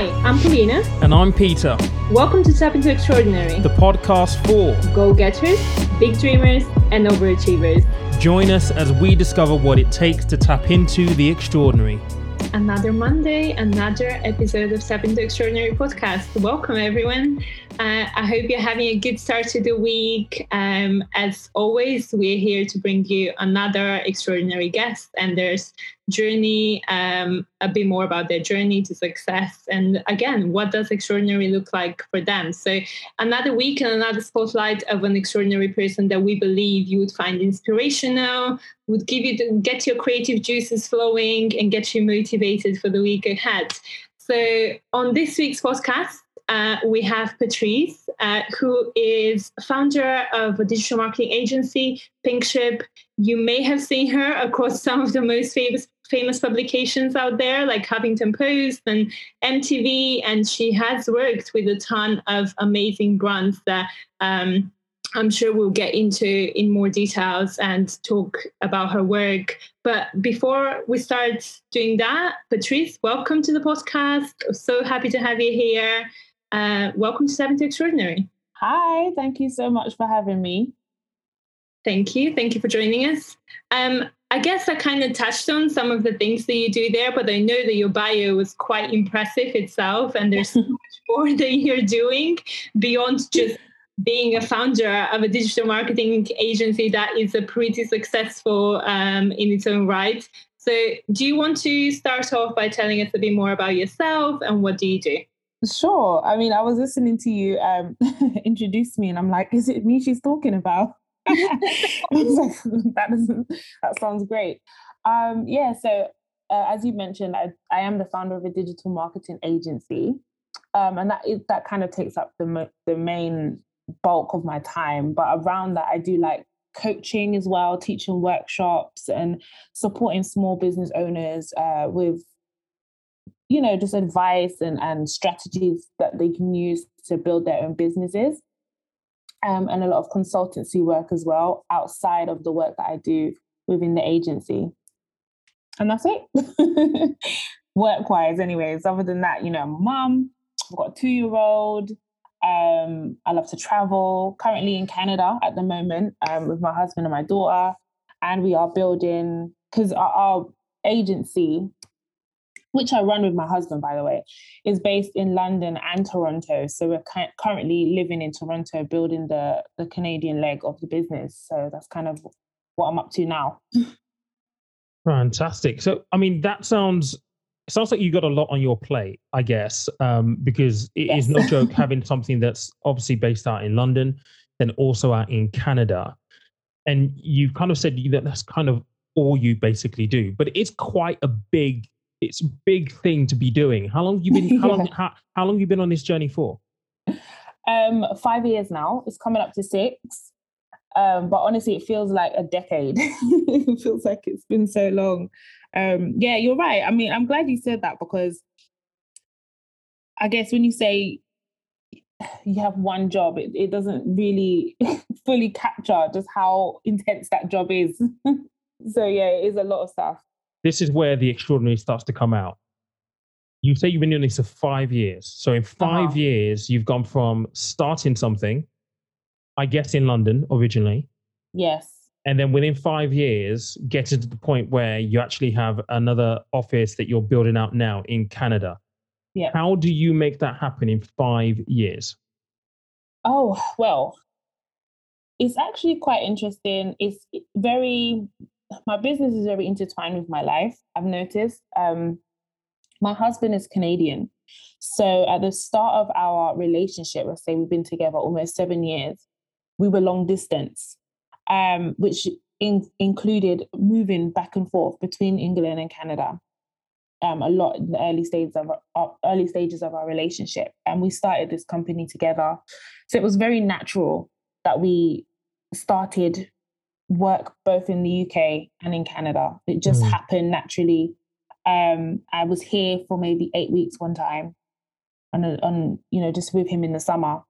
Hi, I'm Polina. And I'm Peter. Welcome to Step Into Extraordinary, the podcast for go getters, big dreamers, and overachievers. Join us as we discover what it takes to tap into the extraordinary. Another Monday, another episode of Step Into Extraordinary podcast. Welcome, everyone. Uh, I hope you're having a good start to the week. Um, as always, we're here to bring you another extraordinary guest and their journey, um, a bit more about their journey to success. And again, what does extraordinary look like for them? So, another week and another spotlight of an extraordinary person that we believe you would find inspirational, would give you the, get your creative juices flowing, and get you motivated for the week ahead. So, on this week's podcast, uh, we have Patrice, uh, who is founder of a digital marketing agency, Pinkship. You may have seen her across some of the most famous famous publications out there, like Huffington Post and MTV, and she has worked with a ton of amazing brands that. Um, I'm sure we'll get into in more details and talk about her work. But before we start doing that, Patrice, welcome to the podcast. So happy to have you here. Uh, welcome to Step Into Extraordinary. Hi, thank you so much for having me. Thank you. Thank you for joining us. Um, I guess I kind of touched on some of the things that you do there, but I know that your bio was quite impressive itself, and there's so much more that you're doing beyond just being a founder of a digital marketing agency that is a pretty successful um, in its own right. So, do you want to start off by telling us a bit more about yourself and what do you do? Sure. I mean, I was listening to you um, introduce me, and I'm like, is it me she's talking about? that doesn't. That sounds great. Um, yeah. So, uh, as you mentioned, I, I am the founder of a digital marketing agency, um, and that is that kind of takes up the the main bulk of my time. But around that, I do like coaching as well, teaching workshops, and supporting small business owners uh, with you know, just advice and, and strategies that they can use to build their own businesses. Um, and a lot of consultancy work as well outside of the work that I do within the agency. And that's it. work wise, anyways. Other than that, you know, a mum, I've got a two year old. Um, I love to travel. Currently in Canada at the moment um, with my husband and my daughter. And we are building, because our, our agency which I run with my husband, by the way, is based in London and Toronto. So we're currently living in Toronto, building the the Canadian leg of the business. So that's kind of what I'm up to now. Fantastic. So, I mean, that sounds it sounds like you got a lot on your plate, I guess, um, because it yes. is no joke having something that's obviously based out in London, then also out in Canada, and you've kind of said that that's kind of all you basically do, but it's quite a big it's a big thing to be doing. How long you been? How yeah. long? How, how long you been on this journey for? Um, five years now. It's coming up to six. Um, but honestly, it feels like a decade. it feels like it's been so long. Um, yeah, you're right. I mean, I'm glad you said that because I guess when you say you have one job, it, it doesn't really fully capture just how intense that job is. so yeah, it is a lot of stuff this is where the extraordinary starts to come out. You say you've been doing this for five years. So in 5 uh-huh. years, you've gone from starting something, I guess in London originally. Yes. And then within five years, getting to the point where you actually have another office that you're building out now in Canada. Yeah. How do you make that happen in five years? Oh, well, it's actually quite interesting. It's very my business is very intertwined with my life. I've noticed. Um, my husband is Canadian, so at the start of our relationship, let's say we've been together almost seven years, we were long distance, um, which in, included moving back and forth between England and Canada. Um, a lot in the early stages of our, early stages of our relationship, and we started this company together. So it was very natural that we started work both in the UK and in Canada. It just mm. happened naturally. Um, I was here for maybe eight weeks one time, and on you know just with him in the summer,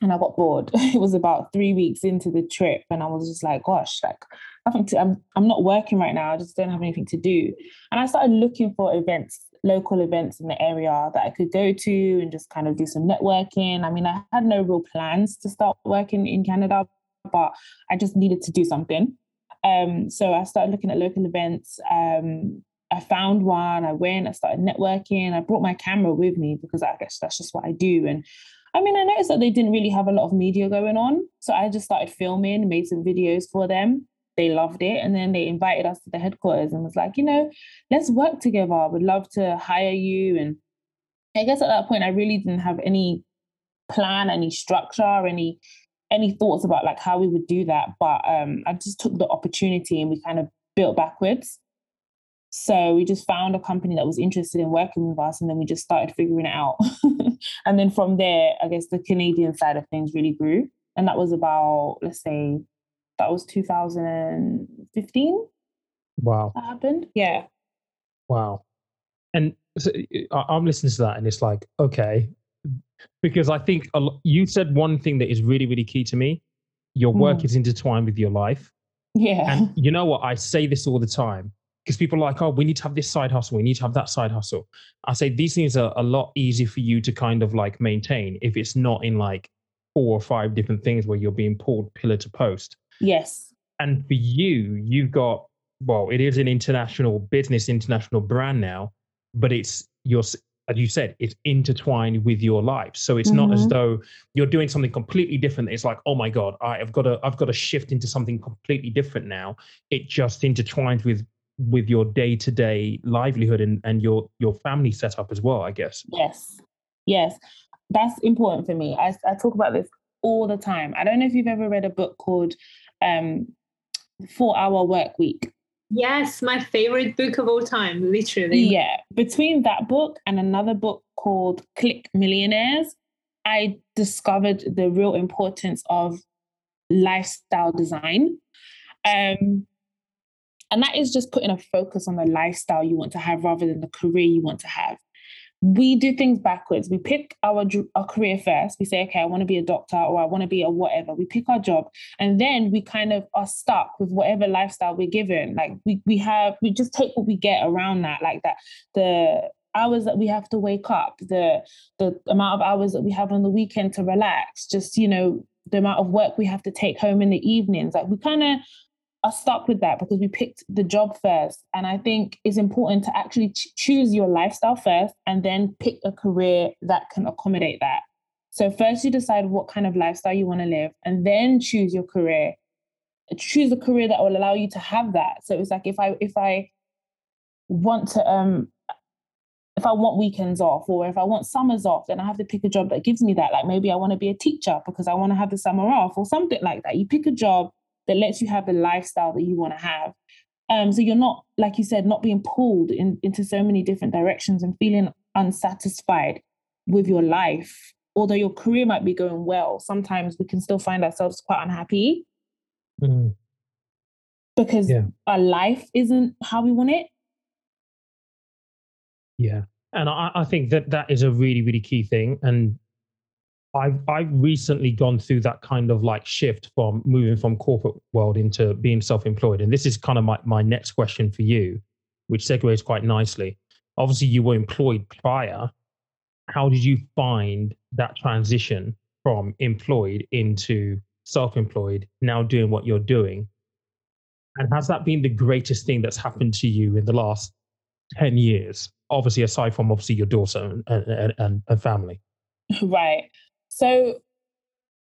and I got bored. it was about three weeks into the trip, and I was just like, gosh, like nothing to. I'm I'm not working right now. I just don't have anything to do, and I started looking for events local events in the area that I could go to and just kind of do some networking. I mean, I had no real plans to start working in Canada, but I just needed to do something. Um, so I started looking at local events. Um, I found one, I went, I started networking. I brought my camera with me because I guess that's just what I do. And I mean, I noticed that they didn't really have a lot of media going on. So I just started filming, made some videos for them. They loved it. And then they invited us to the headquarters and was like, you know, let's work together. I would love to hire you. And I guess at that point, I really didn't have any plan, any structure, any any thoughts about like how we would do that. But um, I just took the opportunity and we kind of built backwards. So we just found a company that was interested in working with us, and then we just started figuring it out. and then from there, I guess the Canadian side of things really grew, and that was about let's say that was 2015. Wow, that happened. Yeah. Wow, and so I'm listening to that, and it's like okay, because I think you said one thing that is really really key to me. Your work mm. is intertwined with your life. Yeah. And you know what? I say this all the time because people are like, oh, we need to have this side hustle, we need to have that side hustle. I say these things are a lot easier for you to kind of like maintain if it's not in like four or five different things where you're being pulled pillar to post. Yes. And for you, you've got, well, it is an international business, international brand now, but it's your, as you said, it's intertwined with your life. So it's mm-hmm. not as mm-hmm. though you're doing something completely different. It's like, oh my God, I've got to, I've got to shift into something completely different now. It just intertwines with with your day-to-day livelihood and, and your your family setup as well i guess yes yes that's important for me I, I talk about this all the time i don't know if you've ever read a book called um four hour work week yes my favorite book of all time literally yeah between that book and another book called click millionaires i discovered the real importance of lifestyle design um and that is just putting a focus on the lifestyle you want to have rather than the career you want to have. We do things backwards. We pick our, our career first. We say, okay, I want to be a doctor or I want to be a whatever. We pick our job and then we kind of are stuck with whatever lifestyle we're given. Like we, we have, we just take what we get around that, like that. The hours that we have to wake up, the the amount of hours that we have on the weekend to relax, just you know, the amount of work we have to take home in the evenings. Like we kind of are stuck with that because we picked the job first. And I think it's important to actually ch- choose your lifestyle first and then pick a career that can accommodate that. So, first, you decide what kind of lifestyle you want to live, and then choose your career. Choose a career that will allow you to have that. So it's like if I if I want to um if I want weekends off or if I want summers off, then I have to pick a job that gives me that. Like maybe I want to be a teacher because I want to have the summer off or something like that. You pick a job that lets you have the lifestyle that you want to have. Um, so you're not, like you said, not being pulled in, into so many different directions and feeling unsatisfied with your life. Although your career might be going well, sometimes we can still find ourselves quite unhappy mm. because yeah. our life isn't how we want it. Yeah. And I, I think that that is a really, really key thing. And I've I've recently gone through that kind of like shift from moving from corporate world into being self-employed. And this is kind of my, my next question for you, which segues quite nicely. Obviously, you were employed prior. How did you find that transition from employed into self-employed, now doing what you're doing? And has that been the greatest thing that's happened to you in the last 10 years? Obviously, aside from obviously your daughter and, and, and, and family. Right. So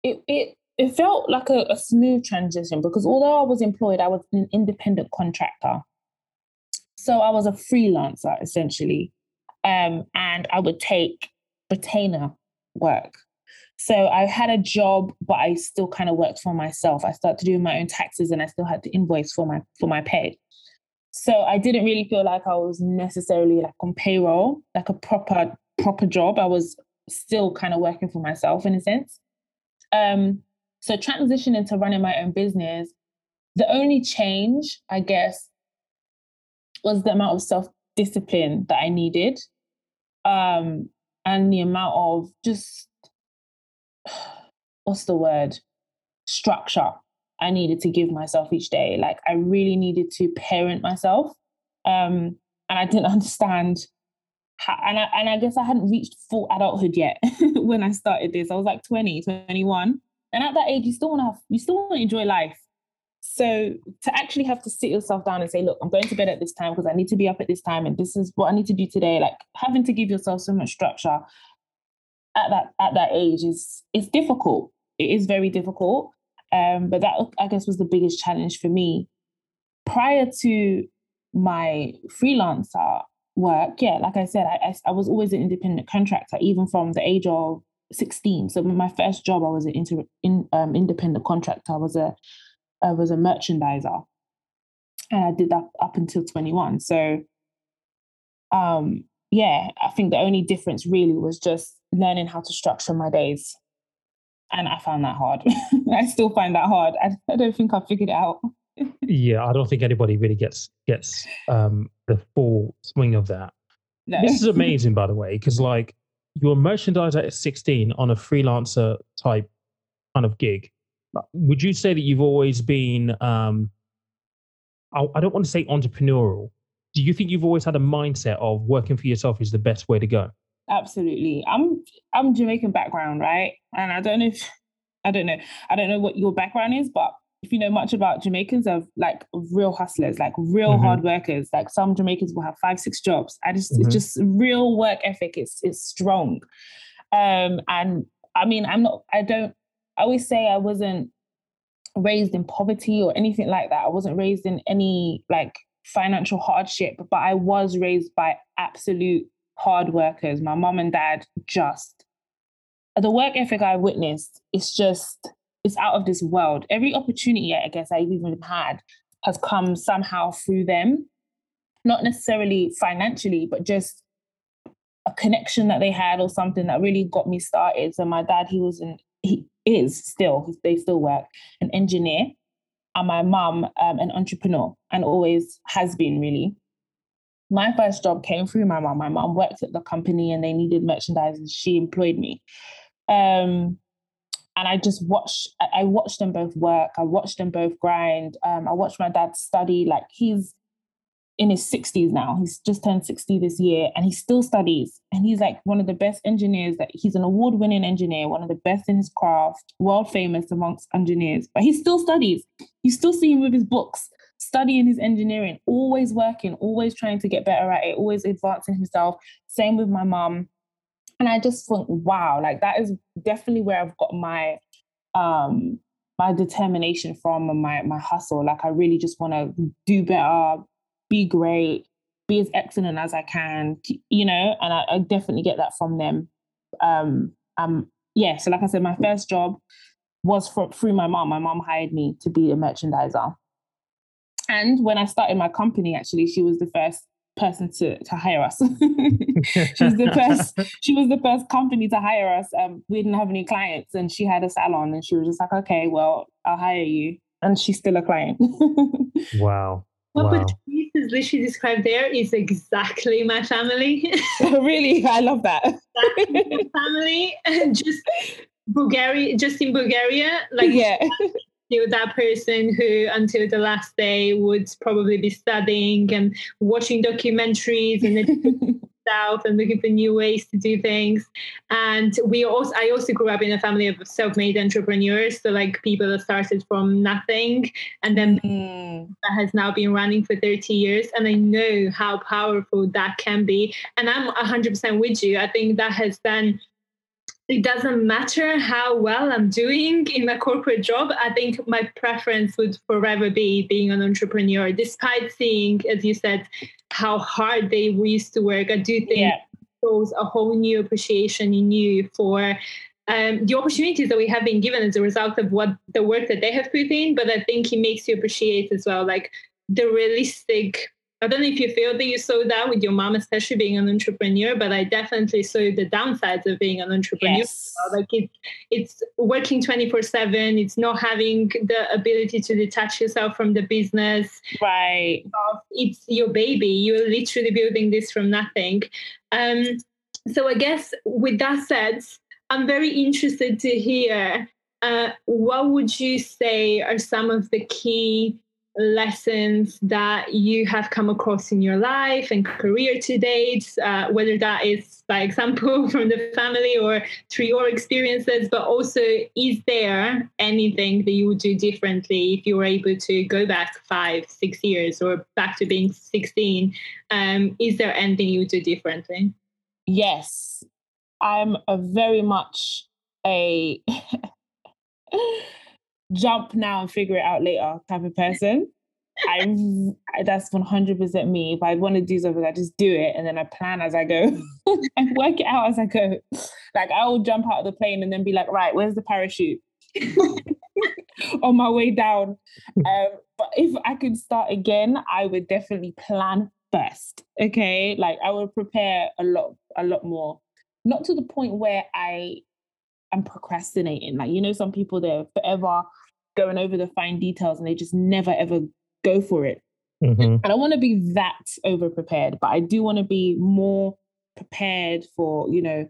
it it it felt like a, a smooth transition because although I was employed, I was an independent contractor. So I was a freelancer essentially. Um, and I would take retainer work. So I had a job, but I still kind of worked for myself. I started doing my own taxes and I still had to invoice for my for my pay. So I didn't really feel like I was necessarily like on payroll, like a proper proper job. I was still kind of working for myself in a sense. Um, so transition into running my own business, the only change, I guess, was the amount of self-discipline that I needed. Um, and the amount of just what's the word? Structure I needed to give myself each day. Like I really needed to parent myself. Um, and I didn't understand and I, and I guess I hadn't reached full adulthood yet when I started this. I was like 20, 21. And at that age, you still want to have, you still want to enjoy life. So to actually have to sit yourself down and say, look, I'm going to bed at this time because I need to be up at this time and this is what I need to do today. Like having to give yourself so much structure at that at that age is it's difficult. It is very difficult. Um, but that I guess was the biggest challenge for me. Prior to my freelancer work, yeah, like I said, I, I, was always an independent contractor, even from the age of 16. So my first job, I was an inter, in, um, independent contractor. I was a I was a merchandiser, and I did that up until 21. So, um, yeah, I think the only difference really was just learning how to structure my days, and I found that hard. I still find that hard. I, I don't think I figured it out. Yeah, I don't think anybody really gets gets um, the full swing of that. No. This is amazing, by the way, because like you're a merchandiser at 16 on a freelancer type kind of gig. Would you say that you've always been, um, I, I don't want to say entrepreneurial. Do you think you've always had a mindset of working for yourself is the best way to go? Absolutely. I'm I'm Jamaican background, right? And I don't know if I don't know. I don't know what your background is, but if you know much about Jamaicans are like real hustlers, like real mm-hmm. hard workers. Like some Jamaicans will have five, six jobs. I just mm-hmm. it's just real work ethic. It's it's strong. Um, and I mean, I'm not. I don't. I always say I wasn't raised in poverty or anything like that. I wasn't raised in any like financial hardship, but I was raised by absolute hard workers. My mom and dad just the work ethic I witnessed. It's just it's out of this world. Every opportunity I guess I've even had has come somehow through them, not necessarily financially, but just a connection that they had or something that really got me started. So my dad, he was an he is still they still work an engineer, and my mum um, an entrepreneur and always has been really. My first job came through my mum. My mum worked at the company and they needed merchandise and she employed me. Um, and I just watched I watched them both work. I watched them both grind. Um, I watched my dad study. Like he's in his 60s now. He's just turned 60 this year and he still studies. And he's like one of the best engineers that he's an award-winning engineer, one of the best in his craft, world famous amongst engineers. But he still studies. You still see him with his books, studying his engineering, always working, always trying to get better at it, always advancing himself. Same with my mom and I just think, wow, like that is definitely where I've got my um my determination from and my my hustle. Like I really just want to do better, be great, be as excellent as I can, you know, and I, I definitely get that from them. Um um yeah, so like I said, my first job was for, through my mom. My mom hired me to be a merchandiser. And when I started my company, actually, she was the first person to to hire us. she was the first. She was the first company to hire us. Um, we didn't have any clients, and she had a salon, and she was just like, "Okay, well, I'll hire you," and she's still a client. wow. What wow. Patrice literally described there is exactly my family. really, I love that. family, and just Bulgaria, just in Bulgaria, like yeah still that person who until the last day would probably be studying and watching documentaries and south and looking for new ways to do things. And we also i also grew up in a family of self-made entrepreneurs so like people that started from nothing and then mm. that has now been running for 30 years. And i know how powerful that can be. And i'm 100% with you. I think that has been it doesn't matter how well I'm doing in a corporate job. I think my preference would forever be being an entrepreneur, despite seeing, as you said, how hard they used to work. I do think yeah. shows a whole new appreciation in you for um, the opportunities that we have been given as a result of what the work that they have put in. But I think it makes you appreciate as well, like the realistic I don't know if you feel that you saw that with your mom, especially being an entrepreneur, but I definitely saw the downsides of being an entrepreneur. Yes. Like it, it's working 24 7, it's not having the ability to detach yourself from the business. Right. It's your baby. You're literally building this from nothing. Um, so I guess with that said, I'm very interested to hear uh, what would you say are some of the key lessons that you have come across in your life and career to date, uh, whether that is by example from the family or through your experiences, but also is there anything that you would do differently if you were able to go back five, six years or back to being 16? Um, is there anything you would do differently? Yes, I'm a very much a jump now and figure it out later type of person. I that's one hundred percent me. If I want to do something, I just do it, and then I plan as I go and work it out as I go. Like I will jump out of the plane and then be like, right, where's the parachute? On my way down. Um, but if I could start again, I would definitely plan first. Okay, like I would prepare a lot, a lot more. Not to the point where I am procrastinating. Like you know, some people they're forever going over the fine details and they just never ever go for it. Mm-hmm. I don't want to be that over prepared, but I do want to be more prepared for, you know,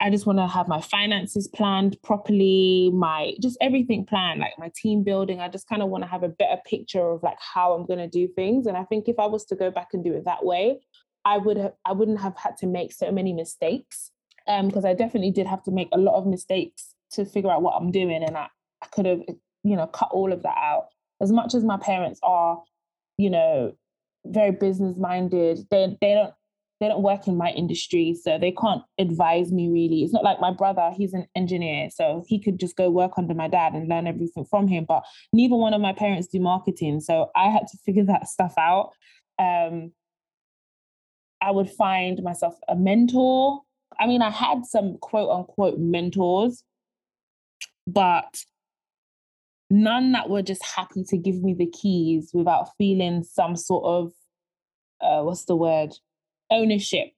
I just want to have my finances planned properly, my just everything planned, like my team building. I just kind of want to have a better picture of like how I'm going to do things. And I think if I was to go back and do it that way, I would have I wouldn't have had to make so many mistakes. Um, because I definitely did have to make a lot of mistakes to figure out what I'm doing. And I, I could have, you know, cut all of that out as much as my parents are, you know, very business minded, they they don't they don't work in my industry, so they can't advise me really. It's not like my brother, he's an engineer, so he could just go work under my dad and learn everything from him. But neither one of my parents do marketing, so I had to figure that stuff out. Um, I would find myself a mentor. I mean, I had some quote unquote mentors, but none that were just happy to give me the keys without feeling some sort of uh, what's the word ownership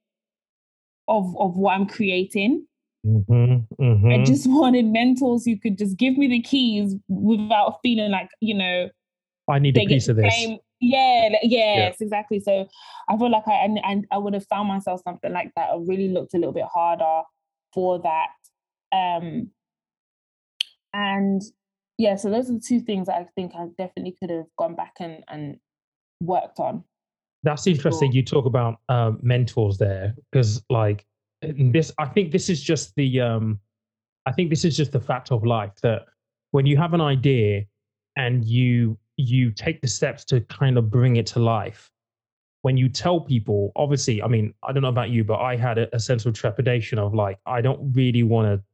of of what I'm creating. Mm-hmm, mm-hmm. I just wanted mentors who could just give me the keys without feeling like you know I need a piece of this. Claim, yeah, yes, yeah. exactly. So I feel like I and, and I would have found myself something like that. I really looked a little bit harder for that. Um, and yeah, so those are the two things I think I definitely could have gone back and, and worked on. That's interesting. Sure. You talk about um, mentors there because, like, this, I think this is just the, um, I think this is just the fact of life that when you have an idea and you you take the steps to kind of bring it to life, when you tell people, obviously, I mean, I don't know about you, but I had a, a sense of trepidation of like, I don't really want to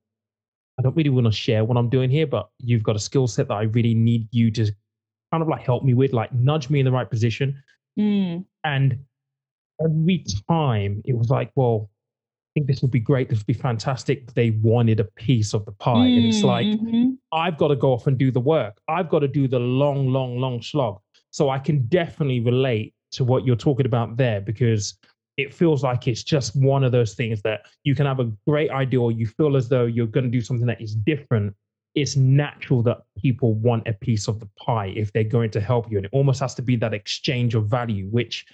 I don't really want to share what I'm doing here, but you've got a skill set that I really need you to kind of like help me with, like nudge me in the right position. Mm. And every time it was like, well, I think this would be great. This would be fantastic. They wanted a piece of the pie. Mm, and it's like, mm-hmm. I've got to go off and do the work. I've got to do the long, long, long slog. So I can definitely relate to what you're talking about there because it feels like it's just one of those things that you can have a great idea or you feel as though you're going to do something that is different. It's natural that people want a piece of the pie if they're going to help you and it almost has to be that exchange of value which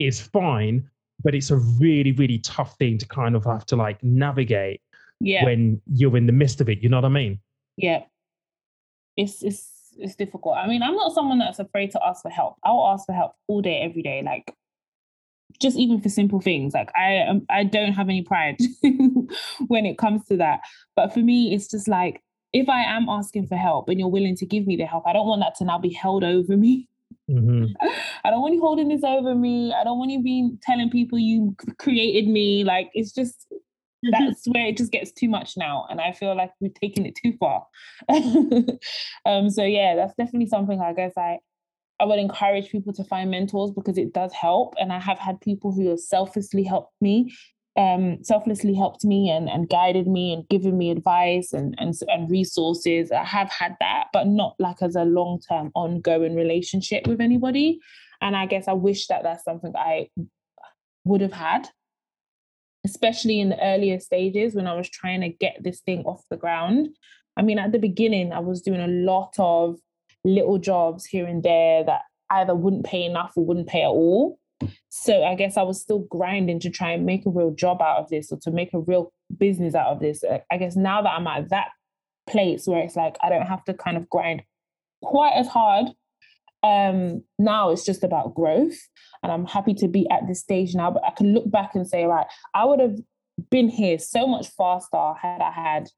is fine but it's a really really tough thing to kind of have to like navigate yeah. when you're in the midst of it you know what i mean? Yeah. It's it's it's difficult. I mean i'm not someone that's afraid to ask for help. I'll ask for help all day every day like just even for simple things like i um, i don't have any pride when it comes to that. But for me it's just like if i am asking for help and you're willing to give me the help i don't want that to now be held over me. Mm-hmm. i don't want you holding this over me. I don't want you being telling people you created me. Like it's just mm-hmm. that's where it just gets too much now and i feel like we've taken it too far. Um so yeah that's definitely something i guess i I would encourage people to find mentors because it does help. And I have had people who have selflessly helped me, um, selflessly helped me and, and guided me and given me advice and, and, and resources. I have had that, but not like as a long term ongoing relationship with anybody. And I guess I wish that that's something I would have had, especially in the earlier stages when I was trying to get this thing off the ground. I mean, at the beginning, I was doing a lot of little jobs here and there that either wouldn't pay enough or wouldn't pay at all. So I guess I was still grinding to try and make a real job out of this or to make a real business out of this. I guess now that I'm at that place where it's like I don't have to kind of grind quite as hard um, now it's just about growth. And I'm happy to be at this stage now, but I can look back and say, right, I would have been here so much faster had I had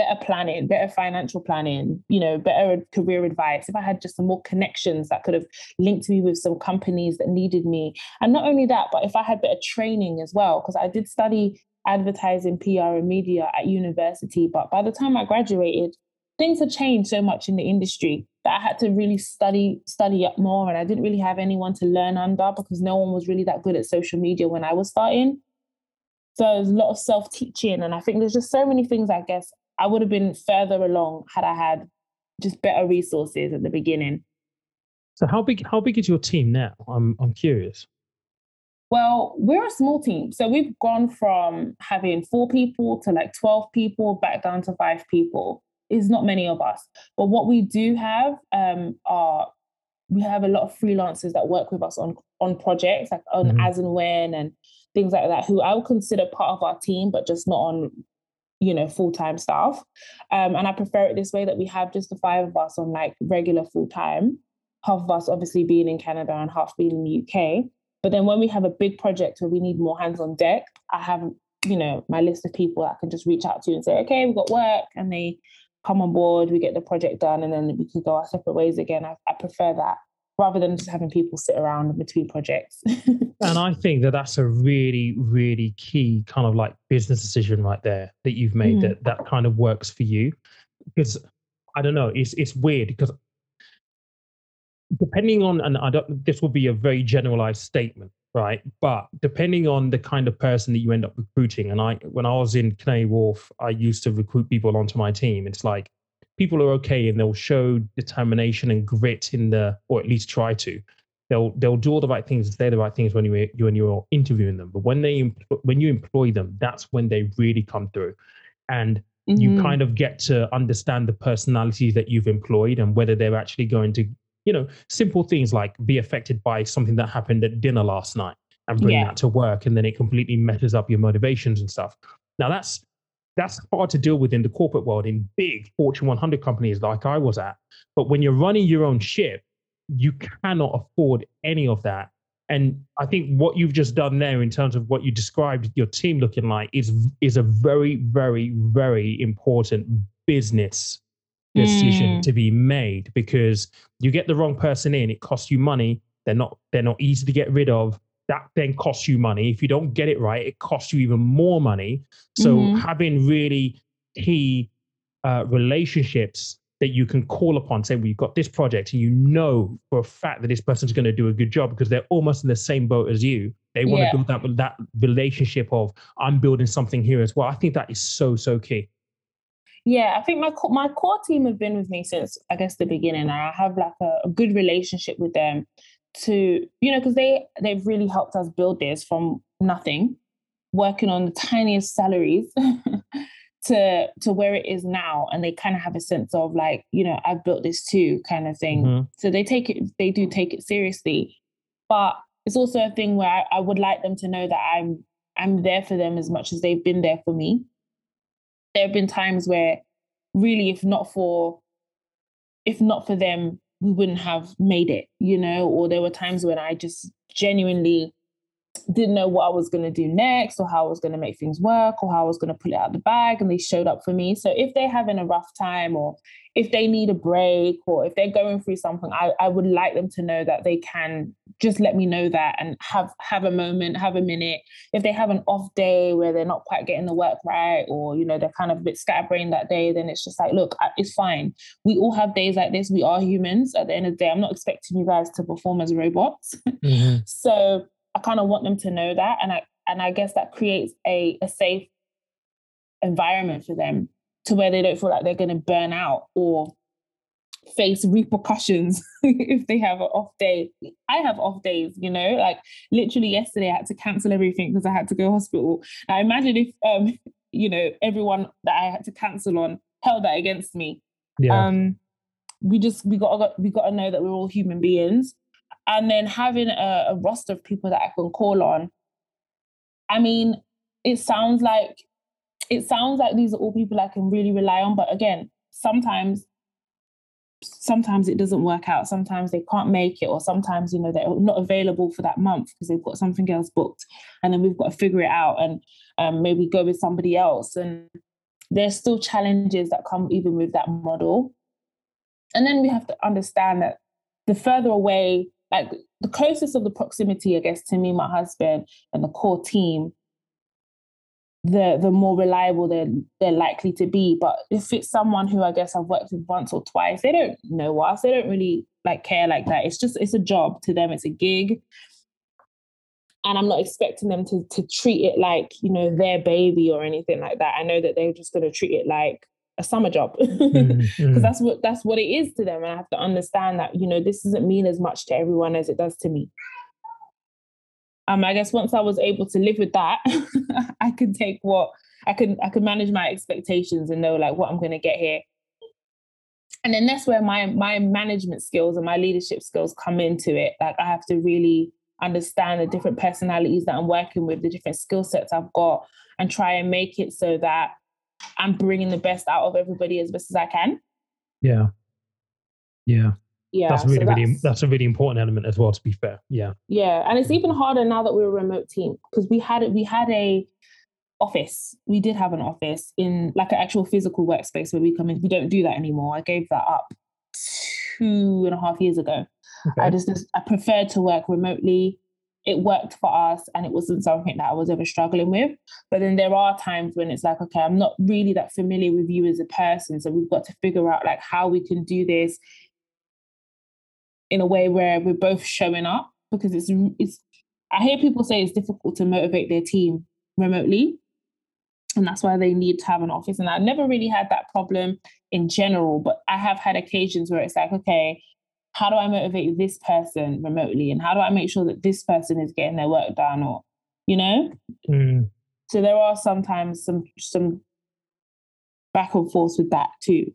better planning, better financial planning, you know, better career advice. If I had just some more connections that could have linked me with some companies that needed me. And not only that, but if I had better training as well, because I did study advertising, PR, and media at university. But by the time I graduated, things had changed so much in the industry that I had to really study study up more. And I didn't really have anyone to learn under because no one was really that good at social media when I was starting. So there's a lot of self teaching. And I think there's just so many things, I guess, I would have been further along had I had just better resources at the beginning. So how big how big is your team now? I'm I'm curious. Well, we're a small team. So we've gone from having four people to like 12 people back down to five people. Is not many of us. But what we do have um, are we have a lot of freelancers that work with us on on projects, like on mm-hmm. as and when and things like that, who I would consider part of our team, but just not on you know full-time staff. Um, and i prefer it this way that we have just the five of us on like regular full-time half of us obviously being in canada and half being in the uk but then when we have a big project where we need more hands on deck i have you know my list of people i can just reach out to and say okay we've got work and they come on board we get the project done and then we can go our separate ways again. I, I prefer that rather than just having people sit around between projects. and I think that that's a really, really key kind of like business decision right there that you've made mm. that that kind of works for you. Because I don't know, it's it's weird because depending on, and I don't, this will be a very generalized statement, right? But depending on the kind of person that you end up recruiting, and I, when I was in Canary Wharf, I used to recruit people onto my team. It's like people are okay and they'll show determination and grit in the, or at least try to. They'll they'll do all the right things and say the right things when you when you're interviewing them. But when they when you employ them, that's when they really come through, and mm-hmm. you kind of get to understand the personalities that you've employed and whether they're actually going to, you know, simple things like be affected by something that happened at dinner last night and bring yeah. that to work, and then it completely messes up your motivations and stuff. Now that's that's hard to deal with in the corporate world in big Fortune 100 companies like I was at. But when you're running your own ship, you cannot afford any of that. And I think what you've just done there in terms of what you described your team looking like is is a very, very, very important business decision mm. to be made because you get the wrong person in, it costs you money. They're not they're not easy to get rid of that then costs you money. If you don't get it right, it costs you even more money. So mm-hmm. having really key uh, relationships that you can call upon, say, we've got this project, and you know for a fact that this person's going to do a good job because they're almost in the same boat as you. They want yeah. to build that that relationship of I'm building something here as well. I think that is so so key. Yeah, I think my my core team have been with me since I guess the beginning. I have like a, a good relationship with them to you know because they they've really helped us build this from nothing working on the tiniest salaries to to where it is now. And they kind of have a sense of like you know i've built this too kind of thing. Mm-hmm. so they take it they do take it seriously. But it's also a thing where I, I would like them to know that i'm i'm there for them as much as they've been there for me. There have been times where really if not for if not for them we wouldn't have made it, you know, or there were times when I just genuinely didn't know what I was going to do next or how I was going to make things work or how I was going to pull it out of the bag and they showed up for me. So if they're having a rough time or if they need a break or if they're going through something, I, I would like them to know that they can just let me know that and have have a moment, have a minute. If they have an off day where they're not quite getting the work right or you know they're kind of a bit scatterbrained that day, then it's just like, look, it's fine. We all have days like this. We are humans. At the end of the day, I'm not expecting you guys to perform as robots. Mm-hmm. so kind of want them to know that, and I and I guess that creates a a safe environment for them to where they don't feel like they're going to burn out or face repercussions if they have an off day. I have off days, you know, like literally yesterday I had to cancel everything because I had to go to hospital. Now imagine if um, you know, everyone that I had to cancel on held that against me. Yeah. Um we just we got we got to know that we're all human beings and then having a, a roster of people that I can call on. I mean, it sounds like it sounds like these are all people I can really rely on. But again, sometimes sometimes it doesn't work out sometimes they can't make it or sometimes you know they're not available for that month because they've got something else booked and then we've got to figure it out and um, maybe go with somebody else and there's still challenges that come even with that model and then we have to understand that the further away like the closest of the proximity i guess to me my husband and the core team the the more reliable they're they're likely to be. But if it's someone who I guess I've worked with once or twice, they don't know us. They don't really like care like that. It's just it's a job to them. It's a gig. And I'm not expecting them to to treat it like, you know, their baby or anything like that. I know that they're just gonna treat it like a summer job. Because mm-hmm. that's what that's what it is to them. And I have to understand that, you know, this doesn't mean as much to everyone as it does to me um, I guess once I was able to live with that, I could take what I could I could manage my expectations and know like what I'm going to get here. And then that's where my my management skills and my leadership skills come into it. Like I have to really understand the different personalities that I'm working with, the different skill sets I've got, and try and make it so that I'm bringing the best out of everybody as best as I can. Yeah. Yeah. Yeah that's really so that's, really that's a really important element as well to be fair. Yeah. Yeah and it's even harder now that we're a remote team because we had we had a office. We did have an office in like an actual physical workspace where we come in. We don't do that anymore. I gave that up two and a half years ago. Okay. i just i preferred to work remotely it worked for us and it wasn't something that I was ever struggling with. But then there are times when it's like, okay, I'm not really that familiar with you as a person. So we've got to figure out like how we can do this in a way where we're both showing up because it's it's I hear people say it's difficult to motivate their team remotely. And that's why they need to have an office. And I never really had that problem in general, but I have had occasions where it's like, okay, how do I motivate this person remotely? And how do I make sure that this person is getting their work done or, you know? Mm. So there are sometimes some some back and forth with that too.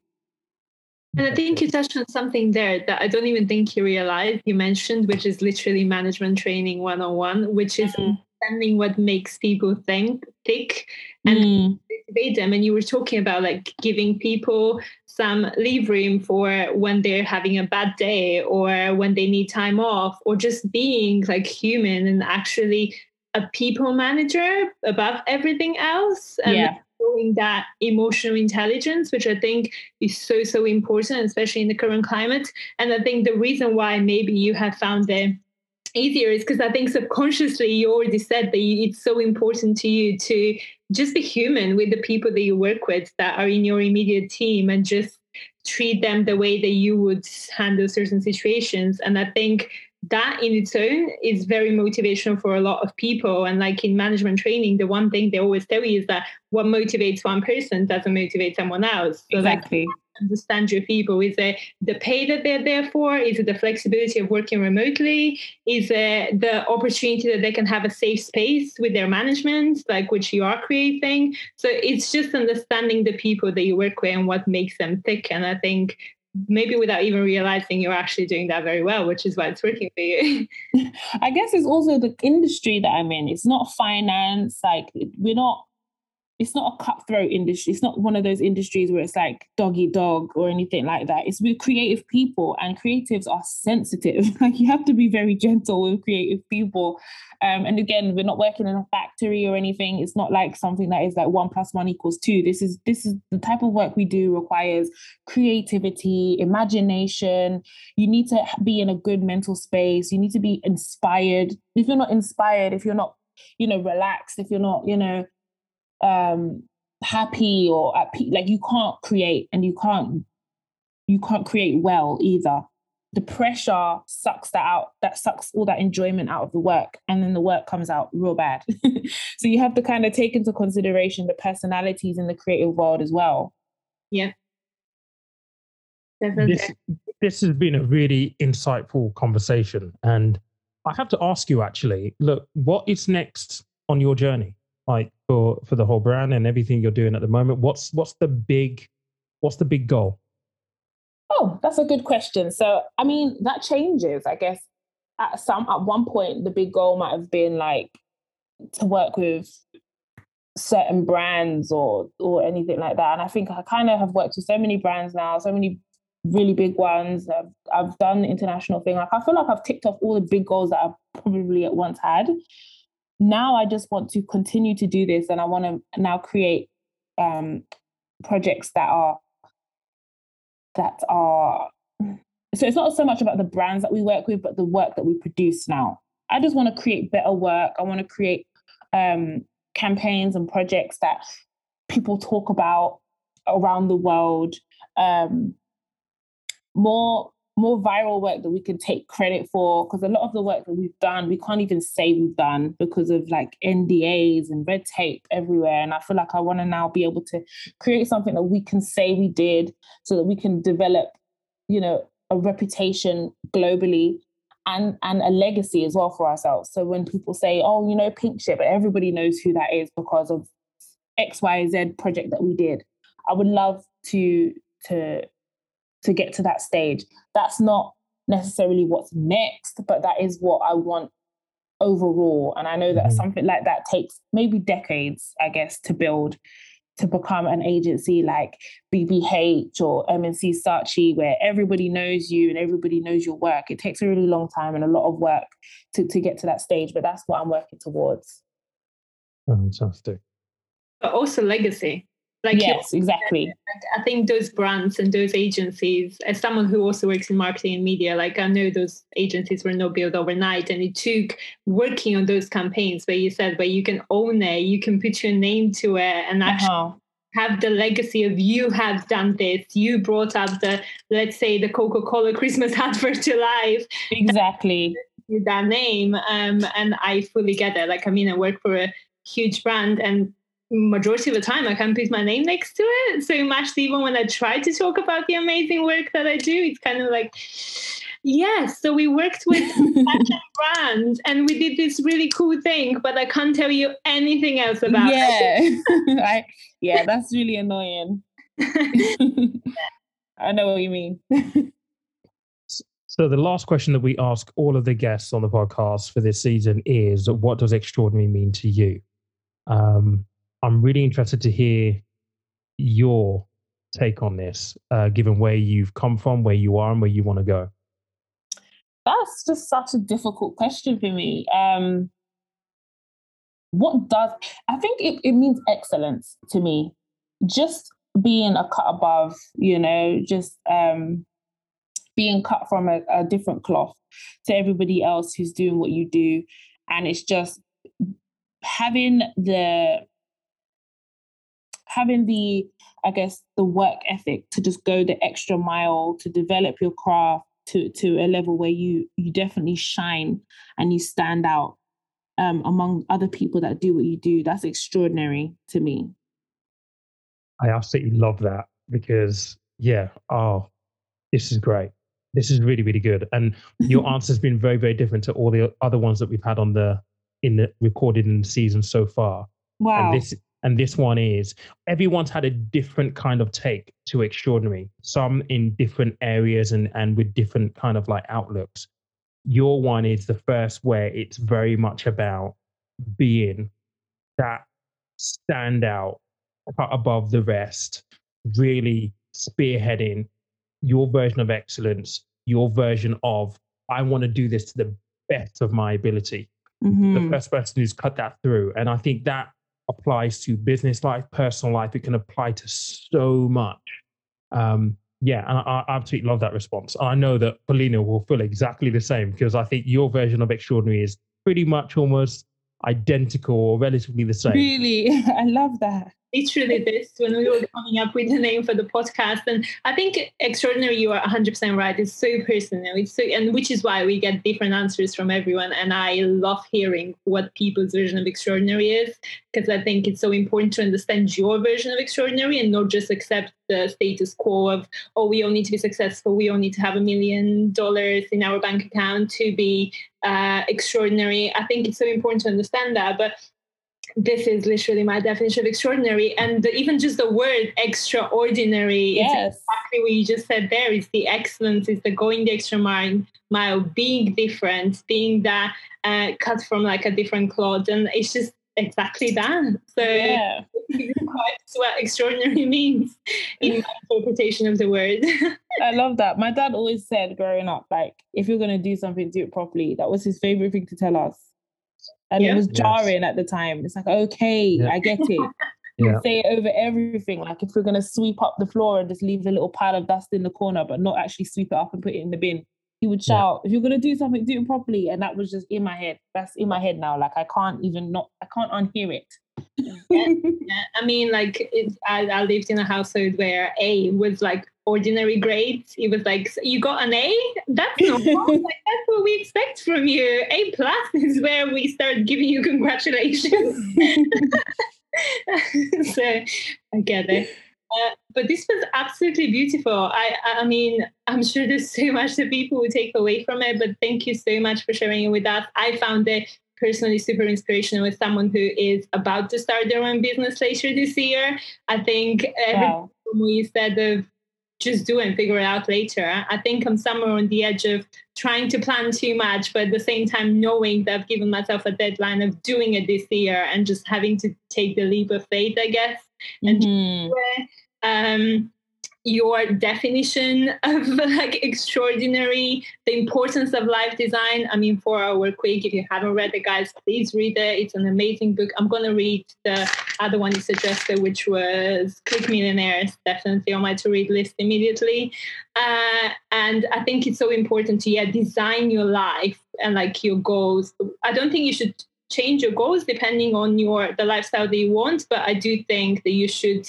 And I think you touched on something there that I don't even think you realized you mentioned, which is literally management training 101, which is mm. understanding what makes people think, tick, and mm. motivate them. And you were talking about like giving people some leave room for when they're having a bad day or when they need time off, or just being like human and actually a people manager above everything else. And yeah showing that emotional intelligence, which I think is so, so important, especially in the current climate. And I think the reason why maybe you have found it easier is because I think subconsciously you already said that it's so important to you to just be human with the people that you work with that are in your immediate team and just treat them the way that you would handle certain situations. And I think that in its own is very motivational for a lot of people. And like in management training, the one thing they always tell you is that what motivates one person doesn't motivate someone else. So exactly. Understand your people. Is it the pay that they're there for? Is it the flexibility of working remotely? Is it the opportunity that they can have a safe space with their management, like which you are creating? So it's just understanding the people that you work with and what makes them tick. And I think maybe without even realizing you're actually doing that very well, which is why it's working for you. I guess it's also the industry that I'm in. It's not finance, like we're not it's not a cutthroat industry. It's not one of those industries where it's like doggy dog or anything like that. It's with creative people, and creatives are sensitive. like you have to be very gentle with creative people. Um, and again, we're not working in a factory or anything. It's not like something that is like one plus one equals two. This is this is the type of work we do requires creativity, imagination. You need to be in a good mental space. You need to be inspired. If you're not inspired, if you're not you know relaxed, if you're not you know um happy or at pe- like you can't create and you can't you can't create well either. The pressure sucks that out that sucks all that enjoyment out of the work and then the work comes out real bad. So you have to kind of take into consideration the personalities in the creative world as well. Yeah. This, this has been a really insightful conversation and i have to ask you actually look what is next on your journey like for for the whole brand and everything you're doing at the moment what's what's the big what's the big goal oh that's a good question so i mean that changes i guess at some at one point the big goal might have been like to work with certain brands or or anything like that and i think i kind of have worked with so many brands now so many really big ones. I've, I've done international thing. Like I feel like I've ticked off all the big goals that I've probably at once had. Now I just want to continue to do this, and I want to now create um, projects that are that are. So it's not so much about the brands that we work with, but the work that we produce now. I just want to create better work. I want to create um, campaigns and projects that people talk about around the world. Um, more more viral work that we can take credit for because a lot of the work that we've done we can't even say we've done because of like NDAs and red tape everywhere. And I feel like I want to now be able to create something that we can say we did so that we can develop you know a reputation globally and and a legacy as well for ourselves. So when people say oh you know Pinkship everybody knows who that is because of xyz project that we did I would love to to to get to that stage. That's not necessarily what's next, but that is what I want overall. And I know that mm-hmm. something like that takes maybe decades, I guess, to build to become an agency like BBH or M&C Saatchi, where everybody knows you and everybody knows your work. It takes a really long time and a lot of work to, to get to that stage, but that's what I'm working towards. Fantastic. But also legacy. Like yes, exactly. I think those brands and those agencies, as someone who also works in marketing and media, like I know those agencies were not built overnight, and it took working on those campaigns where you said, where you can own it, you can put your name to it, and actually. Uh-huh have the legacy of you have done this. You brought up the let's say the coca-cola christmas advert to life. Exactly. That name um, and i fully get it. Like i mean i work for a huge brand and majority of the time I can't put my name next to it. So much even when I try to talk about the amazing work that I do, it's kind of like, yes, so we worked with fashion brands and we did this really cool thing, but I can't tell you anything else about yeah. it. I, yeah, that's really annoying. I know what you mean. So the last question that we ask all of the guests on the podcast for this season is what does extraordinary mean to you? Um, I'm really interested to hear your take on this, uh, given where you've come from, where you are, and where you want to go. That's just such a difficult question for me. Um, what does I think it, it means excellence to me. Just being a cut above, you know, just um, being cut from a, a different cloth to everybody else who's doing what you do. And it's just having the having the i guess the work ethic to just go the extra mile to develop your craft to to a level where you you definitely shine and you stand out um, among other people that do what you do. That's extraordinary to me. I absolutely love that because yeah oh this is great. This is really really good. And your answer has been very very different to all the other ones that we've had on the in the recorded in the season so far. Wow. and this and this one is everyone's had a different kind of take to extraordinary. Some in different areas and and with different kind of like outlooks. Your one is the first where it's very much about being that standout above the rest really spearheading your version of excellence your version of i want to do this to the best of my ability. Mm-hmm. the first person who's cut that through. And i think that applies to business life, personal life. It can apply to so much. Um, yeah, and I, I, absolutely love that response. I know that Paulina will feel exactly the same because I think your version of extraordinary is pretty much almost identical or relatively the same. Really, I love that literally this when we were coming up with the name for the podcast. And I think extraordinary, you are 100% right. It's so personal. It's so, and which is why we get different answers from everyone. And I love hearing what people's version of extraordinary is because I think it's so important to understand your version of extraordinary and not just accept the status quo of, oh, we all need to be successful. We all need to have a million dollars in our bank account to be uh, extraordinary. I think it's so important to understand that. But this is literally my definition of extraordinary and the, even just the word extraordinary yes. exactly what you just said there is the excellence is the going the extra mile mile being different being that uh, cut from like a different cloth and it's just exactly that. So yeah. Quite what extraordinary means in my interpretation of the word. I love that. My dad always said growing up, like, if you're gonna do something, do it properly. That was his favorite thing to tell us. And yeah. it was jarring yes. at the time. It's like, okay, yeah. I get it. yeah. Say it over everything. Like if we're gonna sweep up the floor and just leave a little pile of dust in the corner, but not actually sweep it up and put it in the bin. He would shout, yeah. if you're gonna do something, do it properly. And that was just in my head. That's in my head now. Like I can't even not I can't unhear it. yeah. I mean, like I, I lived in a household where A was like ordinary grades. It was like, you got an A? That's normal. like, that's what we expect from you. A plus is where we start giving you congratulations. so I get it. Uh, but this was absolutely beautiful. I, I mean, I'm sure there's so much that people will take away from it, but thank you so much for sharing it with us. I found it personally super inspirational as someone who is about to start their own business later this year. I think wow. you said of just do and figure it out later. I think I'm somewhere on the edge of trying to plan too much, but at the same time knowing that I've given myself a deadline of doing it this year and just having to take the leap of faith, I guess. And mm-hmm. um, your definition of like extraordinary the importance of life design. I mean for our quick if you haven't read it guys please read it. It's an amazing book. I'm to read the other one you suggested which was click millionaires definitely on my to read list immediately. Uh, and i think it's so important to yeah design your life and like your goals. I don't think you should change your goals depending on your the lifestyle that you want but i do think that you should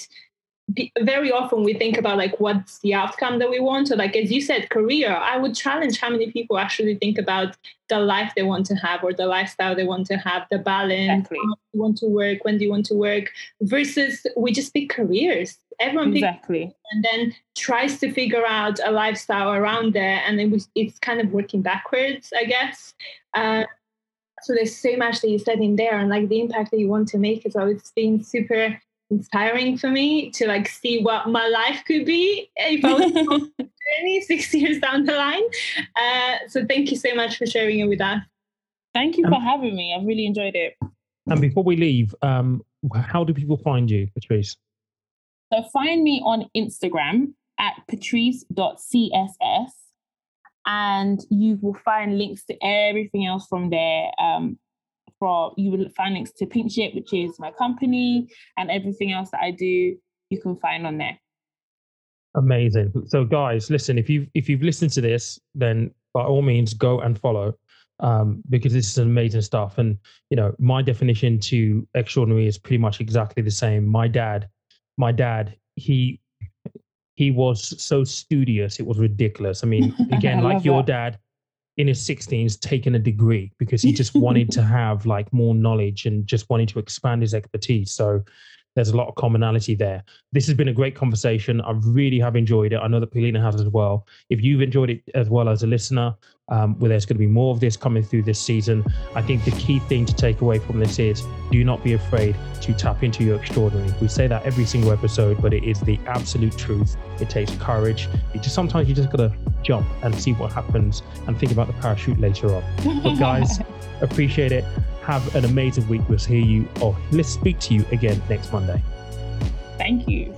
very often we think about like what's the outcome that we want. So like as you said career i would challenge how many people actually think about the life they want to have or the lifestyle they want to have the balance exactly. you want to work when do you want to work versus we just pick careers. Everyone exactly. and then tries to figure out a lifestyle around there and it was, it's kind of working backwards i guess. Uh, so there's so much that you said in there and like the impact that you want to make is always been super inspiring for me to like see what my life could be if I was journey six years down the line. Uh, so thank you so much for sharing it with us. Thank you um, for having me. I've really enjoyed it. And before we leave, um, how do people find you, Patrice? So find me on Instagram at patrice.css and you will find links to everything else from there. Um, from you will find links to Pinkship, which is my company, and everything else that I do, you can find on there. Amazing. So guys, listen, if you've if you've listened to this, then by all means go and follow. Um, because this is amazing stuff. And you know, my definition to extraordinary is pretty much exactly the same. My dad, my dad, he he was so studious, it was ridiculous. I mean, again, like your that. dad, in his 16s taken a degree because he just wanted to have like more knowledge and just wanted to expand his expertise. So there's a lot of commonality there. This has been a great conversation. I really have enjoyed it. I know that Polina has as well. If you've enjoyed it as well as a listener, um, where there's going to be more of this coming through this season, I think the key thing to take away from this is do not be afraid to tap into your extraordinary. We say that every single episode, but it is the absolute truth. It takes courage. You just sometimes you just got to jump and see what happens and think about the parachute later on. But guys, appreciate it. Have an amazing week. We'll hear you or let's speak to you again next Monday. Thank you.